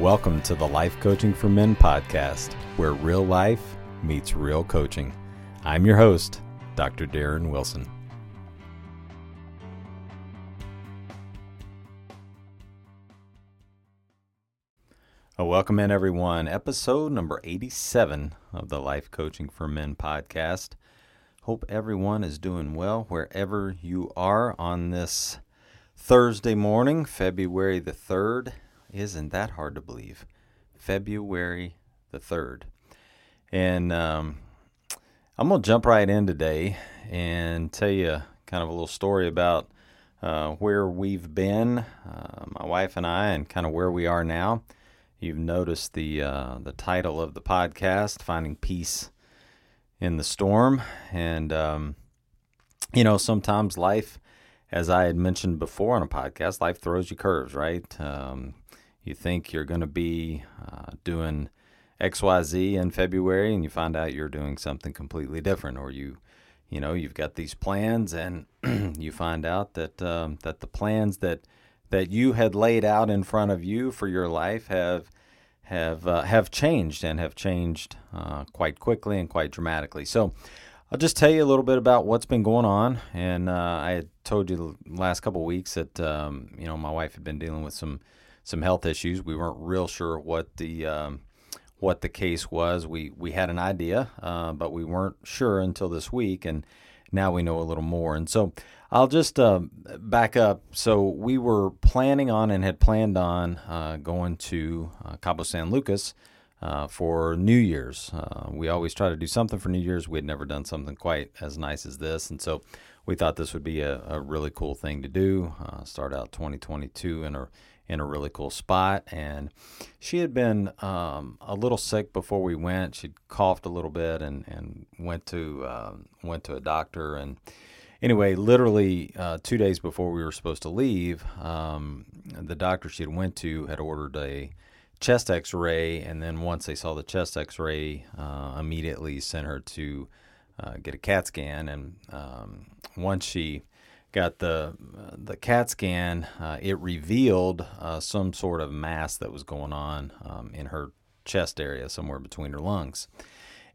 Welcome to the Life Coaching for Men podcast, where real life meets real coaching. I'm your host, Dr. Darren Wilson. Welcome in, everyone. Episode number 87 of the Life Coaching for Men podcast. Hope everyone is doing well wherever you are on this Thursday morning, February the 3rd. Isn't that hard to believe? February the 3rd. And um, I'm going to jump right in today and tell you kind of a little story about uh, where we've been, uh, my wife and I, and kind of where we are now. You've noticed the uh, the title of the podcast, "Finding Peace in the Storm," and um, you know sometimes life, as I had mentioned before on a podcast, life throws you curves, right? Um, you think you're going to be uh, doing XYZ in February and you find out you're doing something completely different or you you know you've got these plans and you find out that um, that the plans that that you had laid out in front of you for your life have have uh, have changed and have changed uh, quite quickly and quite dramatically. So I'll just tell you a little bit about what's been going on. And uh, I had told you the last couple of weeks that um, you know my wife had been dealing with some some health issues. We weren't real sure what the um, what the case was. We we had an idea, uh, but we weren't sure until this week, and now we know a little more. And so I'll just uh, back up. So we were planning on and had planned on uh, going to uh, Cabo San Lucas. Uh, for New Year's, uh, we always try to do something for New Year's. We had never done something quite as nice as this, and so we thought this would be a, a really cool thing to do. start out 2022 in a in a really cool spot. And she had been um, a little sick before we went. She'd coughed a little bit and, and went to uh, went to a doctor. And anyway, literally uh, two days before we were supposed to leave, um, the doctor she had went to had ordered a chest X-ray, and then once they saw the chest X-ray, uh, immediately sent her to uh, get a CAT scan. And um, once she got the the CAT scan, uh, it revealed uh, some sort of mass that was going on um, in her chest area, somewhere between her lungs.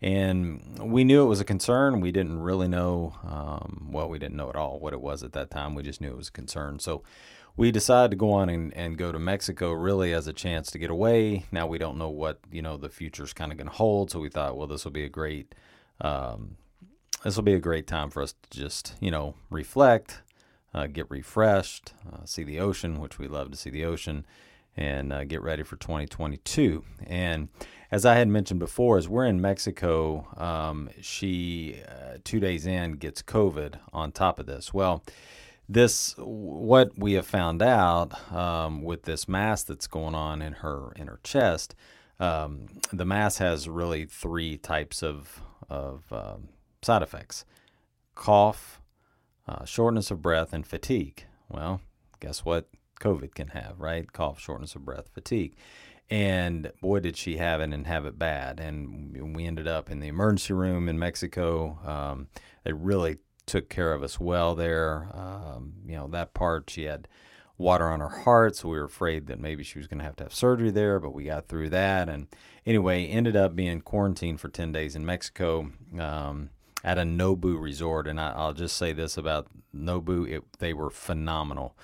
And we knew it was a concern. We didn't really know, um, well, we didn't know at all what it was at that time. We just knew it was a concern. So we decided to go on and, and go to Mexico really as a chance to get away. Now we don't know what, you know, the future's kind of going to hold. So we thought, well, this will be a great, um, this will be a great time for us to just, you know, reflect, uh, get refreshed, uh, see the ocean, which we love to see the ocean, and uh, get ready for 2022. And as I had mentioned before, as we're in Mexico, um, she uh, two days in gets COVID on top of this. Well, this what we have found out um, with this mass that's going on in her in her chest. Um, the mass has really three types of of um, side effects: cough, uh, shortness of breath, and fatigue. Well, guess what? COVID can have, right? Cough, shortness of breath, fatigue. And boy, did she have it and have it bad. And we ended up in the emergency room in Mexico. Um, they really took care of us well there. Um, you know, that part, she had water on her heart, so we were afraid that maybe she was going to have to have surgery there, but we got through that. And anyway, ended up being quarantined for 10 days in Mexico um, at a Nobu resort. And I, will just say this about Nobu it, they were phenomenal.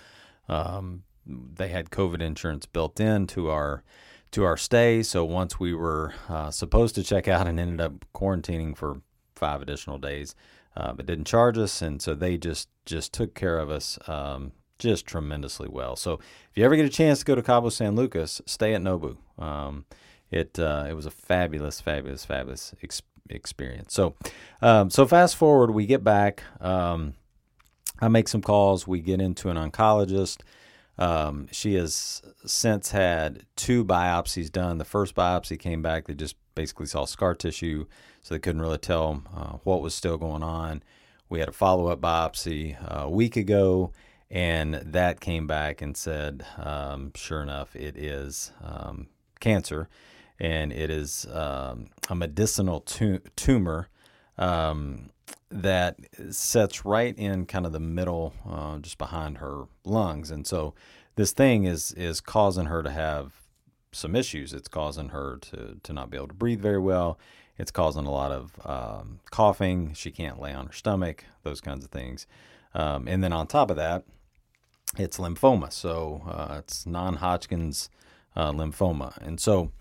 Um, they had COVID insurance built in to our to our stay. So once we were uh, supposed to check out and ended up quarantining for five additional days, uh, didn't charge us, and so they just just took care of us um, just tremendously well. So if you ever get a chance to go to Cabo San Lucas, stay at Nobu. Um, it uh, it was a fabulous, fabulous, fabulous ex- experience. So um, so fast forward, we get back. Um, I make some calls. We get into an oncologist. Um, she has since had two biopsies done. The first biopsy came back; they just basically saw scar tissue, so they couldn't really tell uh, what was still going on. We had a follow up biopsy uh, a week ago, and that came back and said, um, sure enough, it is um, cancer, and it is um, a mediastinal tu- tumor um, that sets right in kind of the middle, uh, just behind her lungs, and so this thing is is causing her to have some issues. It's causing her to to not be able to breathe very well. It's causing a lot of um, coughing. She can't lay on her stomach. Those kinds of things. Um, and then on top of that, it's lymphoma. So uh, it's non-Hodgkin's uh, lymphoma, and so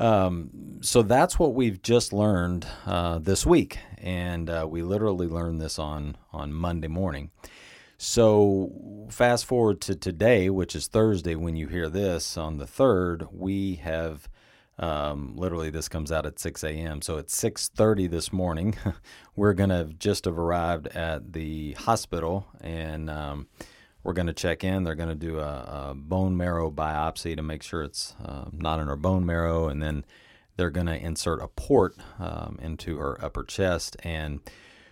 um, so that's what we've just learned uh, this week, and uh, we literally learned this on on Monday morning. So fast forward to today, which is Thursday. When you hear this on the third, we have. Um, literally, this comes out at 6 a.m. So at 6:30 this morning, we're gonna just have arrived at the hospital, and um, we're going to check in. They're going to do a, a, bone marrow biopsy to make sure it's uh, not in her bone marrow, and then they're going to insert a port um, into her upper chest, and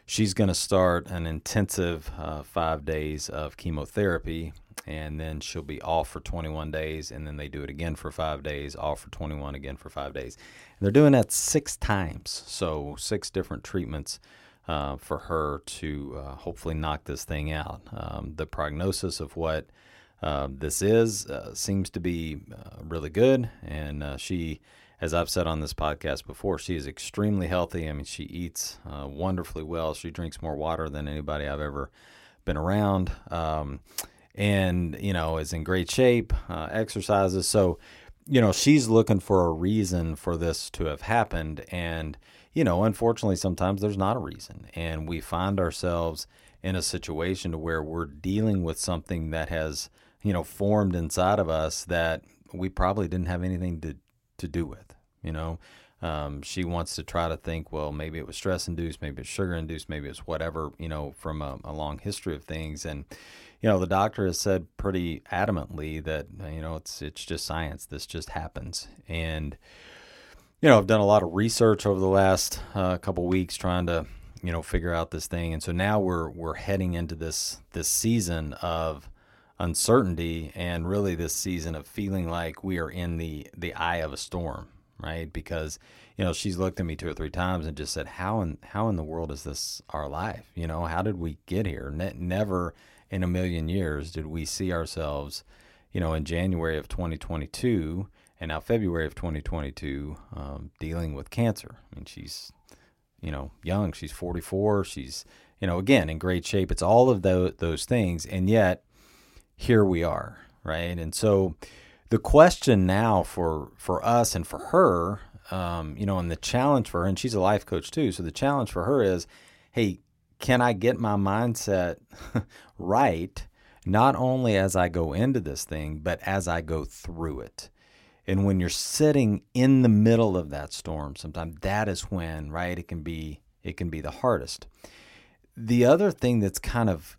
she's going to start an intensive uh, five days of chemotherapy, and then she'll be off for 21 days, and then they do it again for five days, off for 21, again for five days. And they're doing that six times, so six different treatments uh, for her to uh, hopefully knock this thing out. Um, the prognosis of what uh, this is uh, seems to be uh, really good, and uh, she, as I've said on this podcast before, she is extremely healthy. I mean, she eats wonderfully well. She drinks more water than anybody I've ever been around. Um, and you know is in great shape, exercises. So, you know, she's looking for a reason for this to have happened, and you know, unfortunately, sometimes there's not a reason. And we find ourselves in a situation to where we're dealing with something that has, you know, formed inside of us that we probably didn't have anything to, to do with, you know. Um, she wants to try to think, well, maybe it was stress induced, maybe it's sugar induced, maybe it's whatever, you know, from a, a long history of things. And, you know, the doctor has said pretty adamantly that, you know, it's, it's just science. This just happens. And, you know, I've done a lot of research over the last uh, couple weeks trying to, you know, figure out this thing, and so now we're we're heading into this this season of uncertainty and really this season of feeling like we are in the the eye of a storm, right? Because you know she's looked at me two or three times and just said, "How in how in the world is this our life? You know, how did we get here? Ne- never in a million years did we see ourselves, you know, in January of 2022." and now February of 2022, um, dealing with cancer. I mean, she's, you know, young. She's 44. She's, you know, again in great shape. It's all of those those things, and yet here we are, right? And so the question now for for us and for her, um, you know, and the challenge for her, and she's a life coach too. So the challenge for her is, hey, can I get my mindset right? Not only as I go into this thing, but as I go through it. And when you're sitting in the middle of that storm, sometimes that is when, right, it can be it can be the hardest. The other thing that's kind of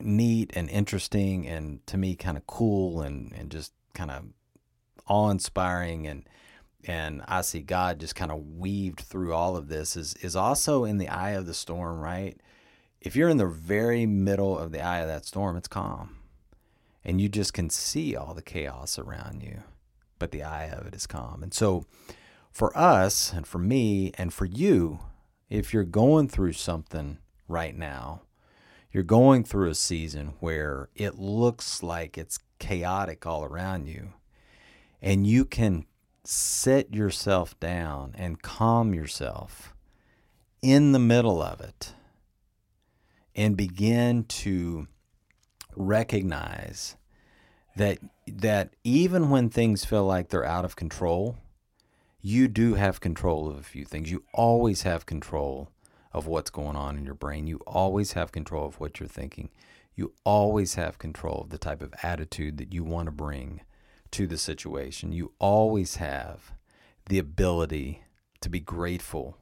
neat and interesting and to me kind of cool and, and just kind of awe inspiring and and I see God just kind of weaved through all of this is is also in the eye of the storm, right? if you're in the very middle of the eye of that storm, it's calm. And you just can see all the chaos around you, but the eye of it is calm. And so, for us, and for me, and for you, if you're going through something right now, you're going through a season where it looks like it's chaotic all around you, and you can sit yourself down and calm yourself in the middle of it and begin to recognize that that even when things feel like they're out of control, you do have control of a few things. You always have control of what's going on in your brain. You always have control of what you're thinking. You always have control of the type of attitude that you want to bring to the situation. You always have the ability to be grateful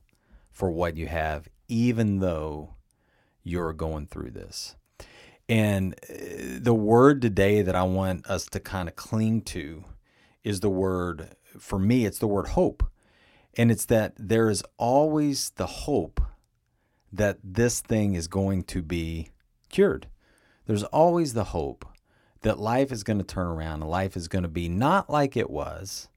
for what you have, even though you're going through this. And uh, the word today that I want us to kind of cling to is the word, for me, it's the word hope. And it's that there is always the hope that this thing is going to be cured. There's always the hope that life is going to turn around and life is going to be not like it was,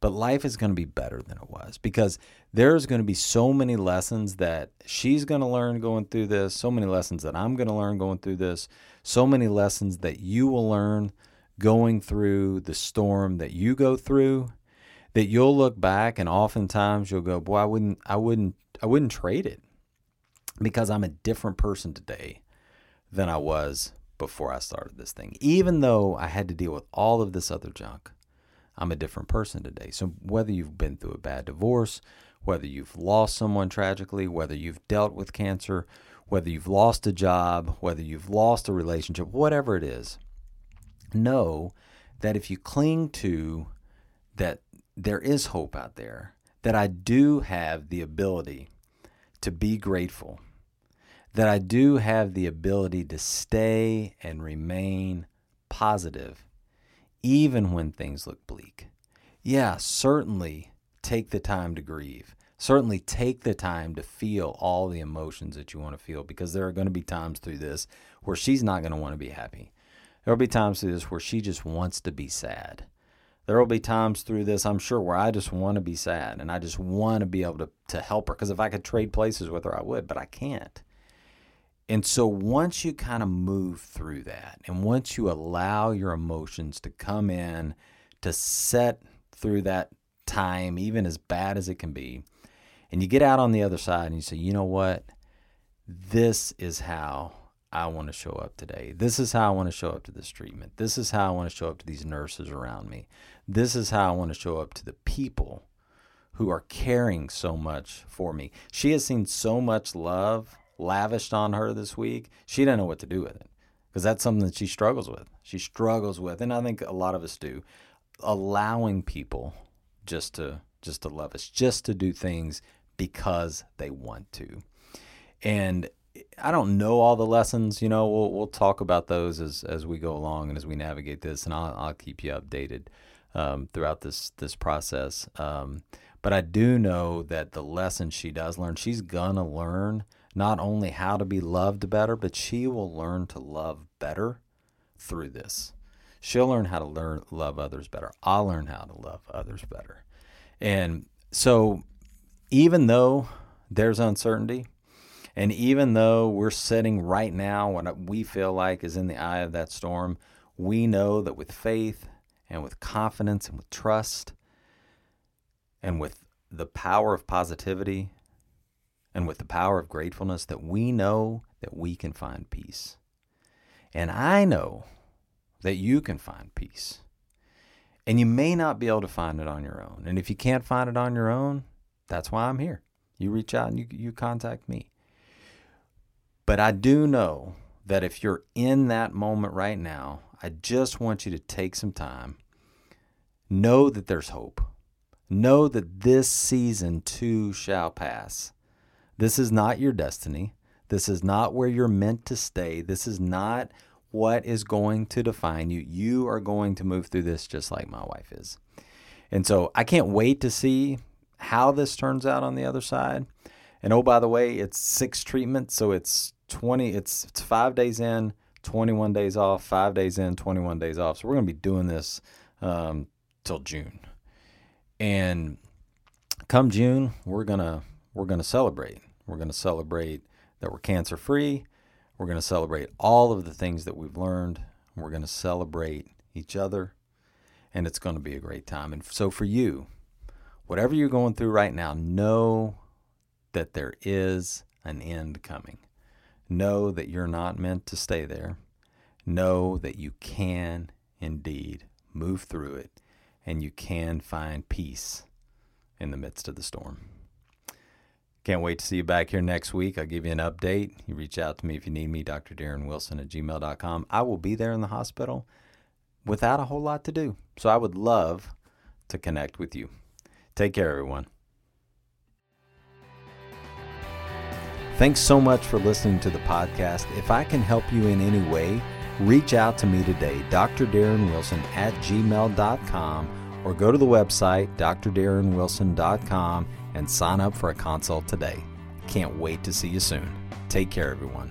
but life is going to be better than it was. Because there's going to be so many lessons that she's going to learn going through this, so many lessons that I'm going to learn going through this, so many lessons that you will learn going through the storm that you go through that you'll look back and oftentimes you'll go, "Boy, I wouldn't I wouldn't I wouldn't trade it because I'm a different person today than I was before I started this thing. Even though I had to deal with all of this other junk, I'm a different person today. So whether you've been through a bad divorce, whether you've lost someone tragically, whether you've dealt with cancer, whether you've lost a job, whether you've lost a relationship, whatever it is, know that if you cling to that there is hope out there, that I do have the ability to be grateful that I do have the ability to stay and remain positive even when things look bleak. Yeah, certainly take the time to grieve. Certainly take the time to feel all the emotions that you want to feel because there are going to be times through this where she's not going to want to be happy. There will be times through this where she just wants to be sad. There will be times through this, I'm sure, where I just want to be sad and I just want to be able to, to help her because if I could trade places with her, I would, but I can't. And so once you kind of move through that, and once you allow your emotions to come in to set through that time, even as bad as it can be, and you get out on the other side and you say, you know what? This is how I want to show up today. This is how I want to show up to this treatment. This is how I want to show up to these nurses around me. This is how I want to show up to the people who are caring so much for me. She has seen so much love lavished on her this week, she doesn't know what to do with it because that's something that she struggles with. She struggles with, and I think a lot of us do, allowing people just to just to love us, just to do things because they want to. And I don't know all the lessons, you know, we'll we'll talk about those as as we go along and as we navigate this, and I'll I'll keep you updated um, throughout this this process. Um, but I do know that the lesson she does learn, she's gonna learn not only how to be loved better, but she will learn to love better through this. She'll learn how to learn love others better. I'll learn how to love others better. And so even though there's uncertainty, and even though we're sitting right now what we feel like is in the eye of that storm, we know that with faith and with confidence and with trust and with the power of positivity and with the power of gratefulness that we know that we can find peace. And I know that you can find peace. And you may not be able to find it on your own. And if you can't find it on your own, that's why I'm here. You reach out and you, you contact me. But I do know that if you're in that moment right now, I just want you to take some time. Know that there's hope. Know that this season too shall pass. This is not your destiny. This is not where you're meant to stay. This is not what is going to define you. You are going to move through this just like my wife is. And so I can't wait to see how this turns out on the other side. And oh, by the way, it's six treatments, so it's 20 it's it's 5 days in, 21 days off, 5 days in, 21 days off. So we're going to be doing this um, till June. And come June, we're going to we're going to celebrate. We're going to celebrate that we're cancer free. We're going to celebrate all of the things that we've learned. We're going to celebrate each other and it's going to be a great time. And so for you, whatever you're going through right now, know that there is an end coming. Know that you're not meant to stay there. Know that you can indeed move through it and you can find peace in the midst of the storm. Can't wait to see you back here next week. I'll give you an update. You reach out to me if you need me, Dr. Darren Wilson at gmail.com. I will be there in the hospital without a whole lot to do. So I would love to connect with you. Take care, everyone. Thanks so much for listening to the podcast. If I can help you in any way, reach out to me today, Dr. Darren Wilson at gmail.com, or go to the website, drdarrenwilson.com, and sign up for a consult today. Can't wait to see you soon. Take care, everyone.